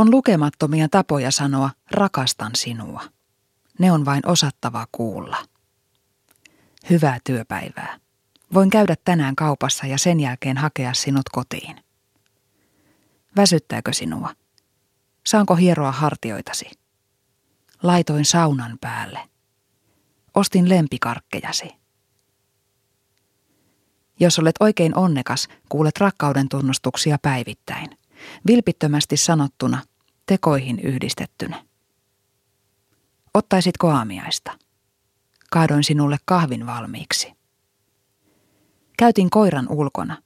On lukemattomia tapoja sanoa rakastan sinua. Ne on vain osattava kuulla. Hyvää työpäivää. Voin käydä tänään kaupassa ja sen jälkeen hakea sinut kotiin. Väsyttääkö sinua? Saanko hieroa hartioitasi? Laitoin saunan päälle. Ostin lempikarkkejasi. Jos olet oikein onnekas, kuulet rakkauden tunnustuksia päivittäin. Vilpittömästi sanottuna, tekoihin yhdistettynä. Ottaisitko aamiaista? Kaadoin sinulle kahvin valmiiksi. Käytin koiran ulkona.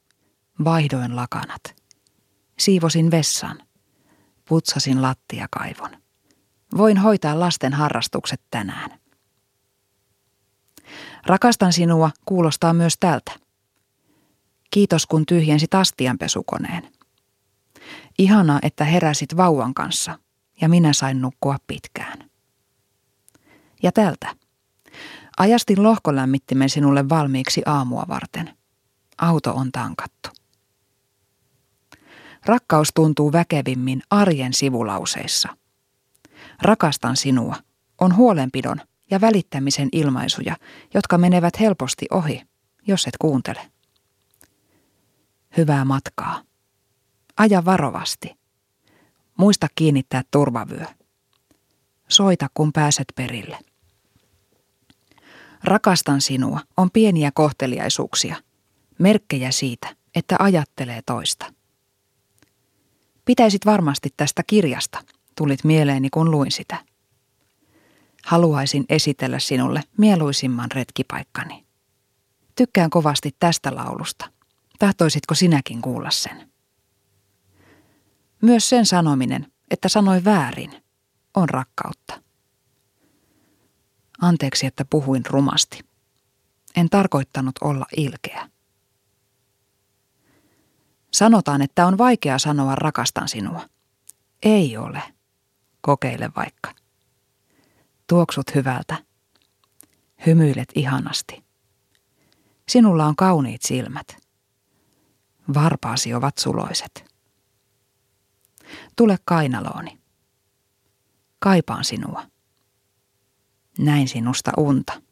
Vaihdoin lakanat. Siivosin vessan. Putsasin lattiakaivon. Voin hoitaa lasten harrastukset tänään. Rakastan sinua kuulostaa myös tältä. Kiitos kun tyhjensit astianpesukoneen. Ihanaa, että heräsit vauvan kanssa ja minä sain nukkua pitkään. Ja tältä. Ajastin lohkolämmittimen sinulle valmiiksi aamua varten. Auto on tankattu. Rakkaus tuntuu väkevimmin arjen sivulauseissa. Rakastan sinua on huolenpidon ja välittämisen ilmaisuja, jotka menevät helposti ohi, jos et kuuntele. Hyvää matkaa. Aja varovasti. Muista kiinnittää turvavyö. Soita, kun pääset perille. Rakastan sinua on pieniä kohteliaisuuksia, merkkejä siitä, että ajattelee toista. Pitäisit varmasti tästä kirjasta, tulit mieleeni kun luin sitä. Haluaisin esitellä sinulle mieluisimman retkipaikkani. Tykkään kovasti tästä laulusta. Tahtoisitko sinäkin kuulla sen? Myös sen sanominen, että sanoi väärin, on rakkautta. Anteeksi, että puhuin rumasti. En tarkoittanut olla ilkeä. Sanotaan, että on vaikea sanoa rakastan sinua. Ei ole. Kokeile vaikka. Tuoksut hyvältä. Hymyilet ihanasti. Sinulla on kauniit silmät. Varpaasi ovat suloiset. Tule kainalooni. Kaipaan sinua. Näin sinusta unta.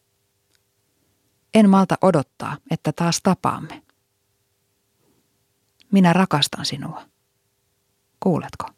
En malta odottaa, että taas tapaamme. Minä rakastan sinua. Kuuletko?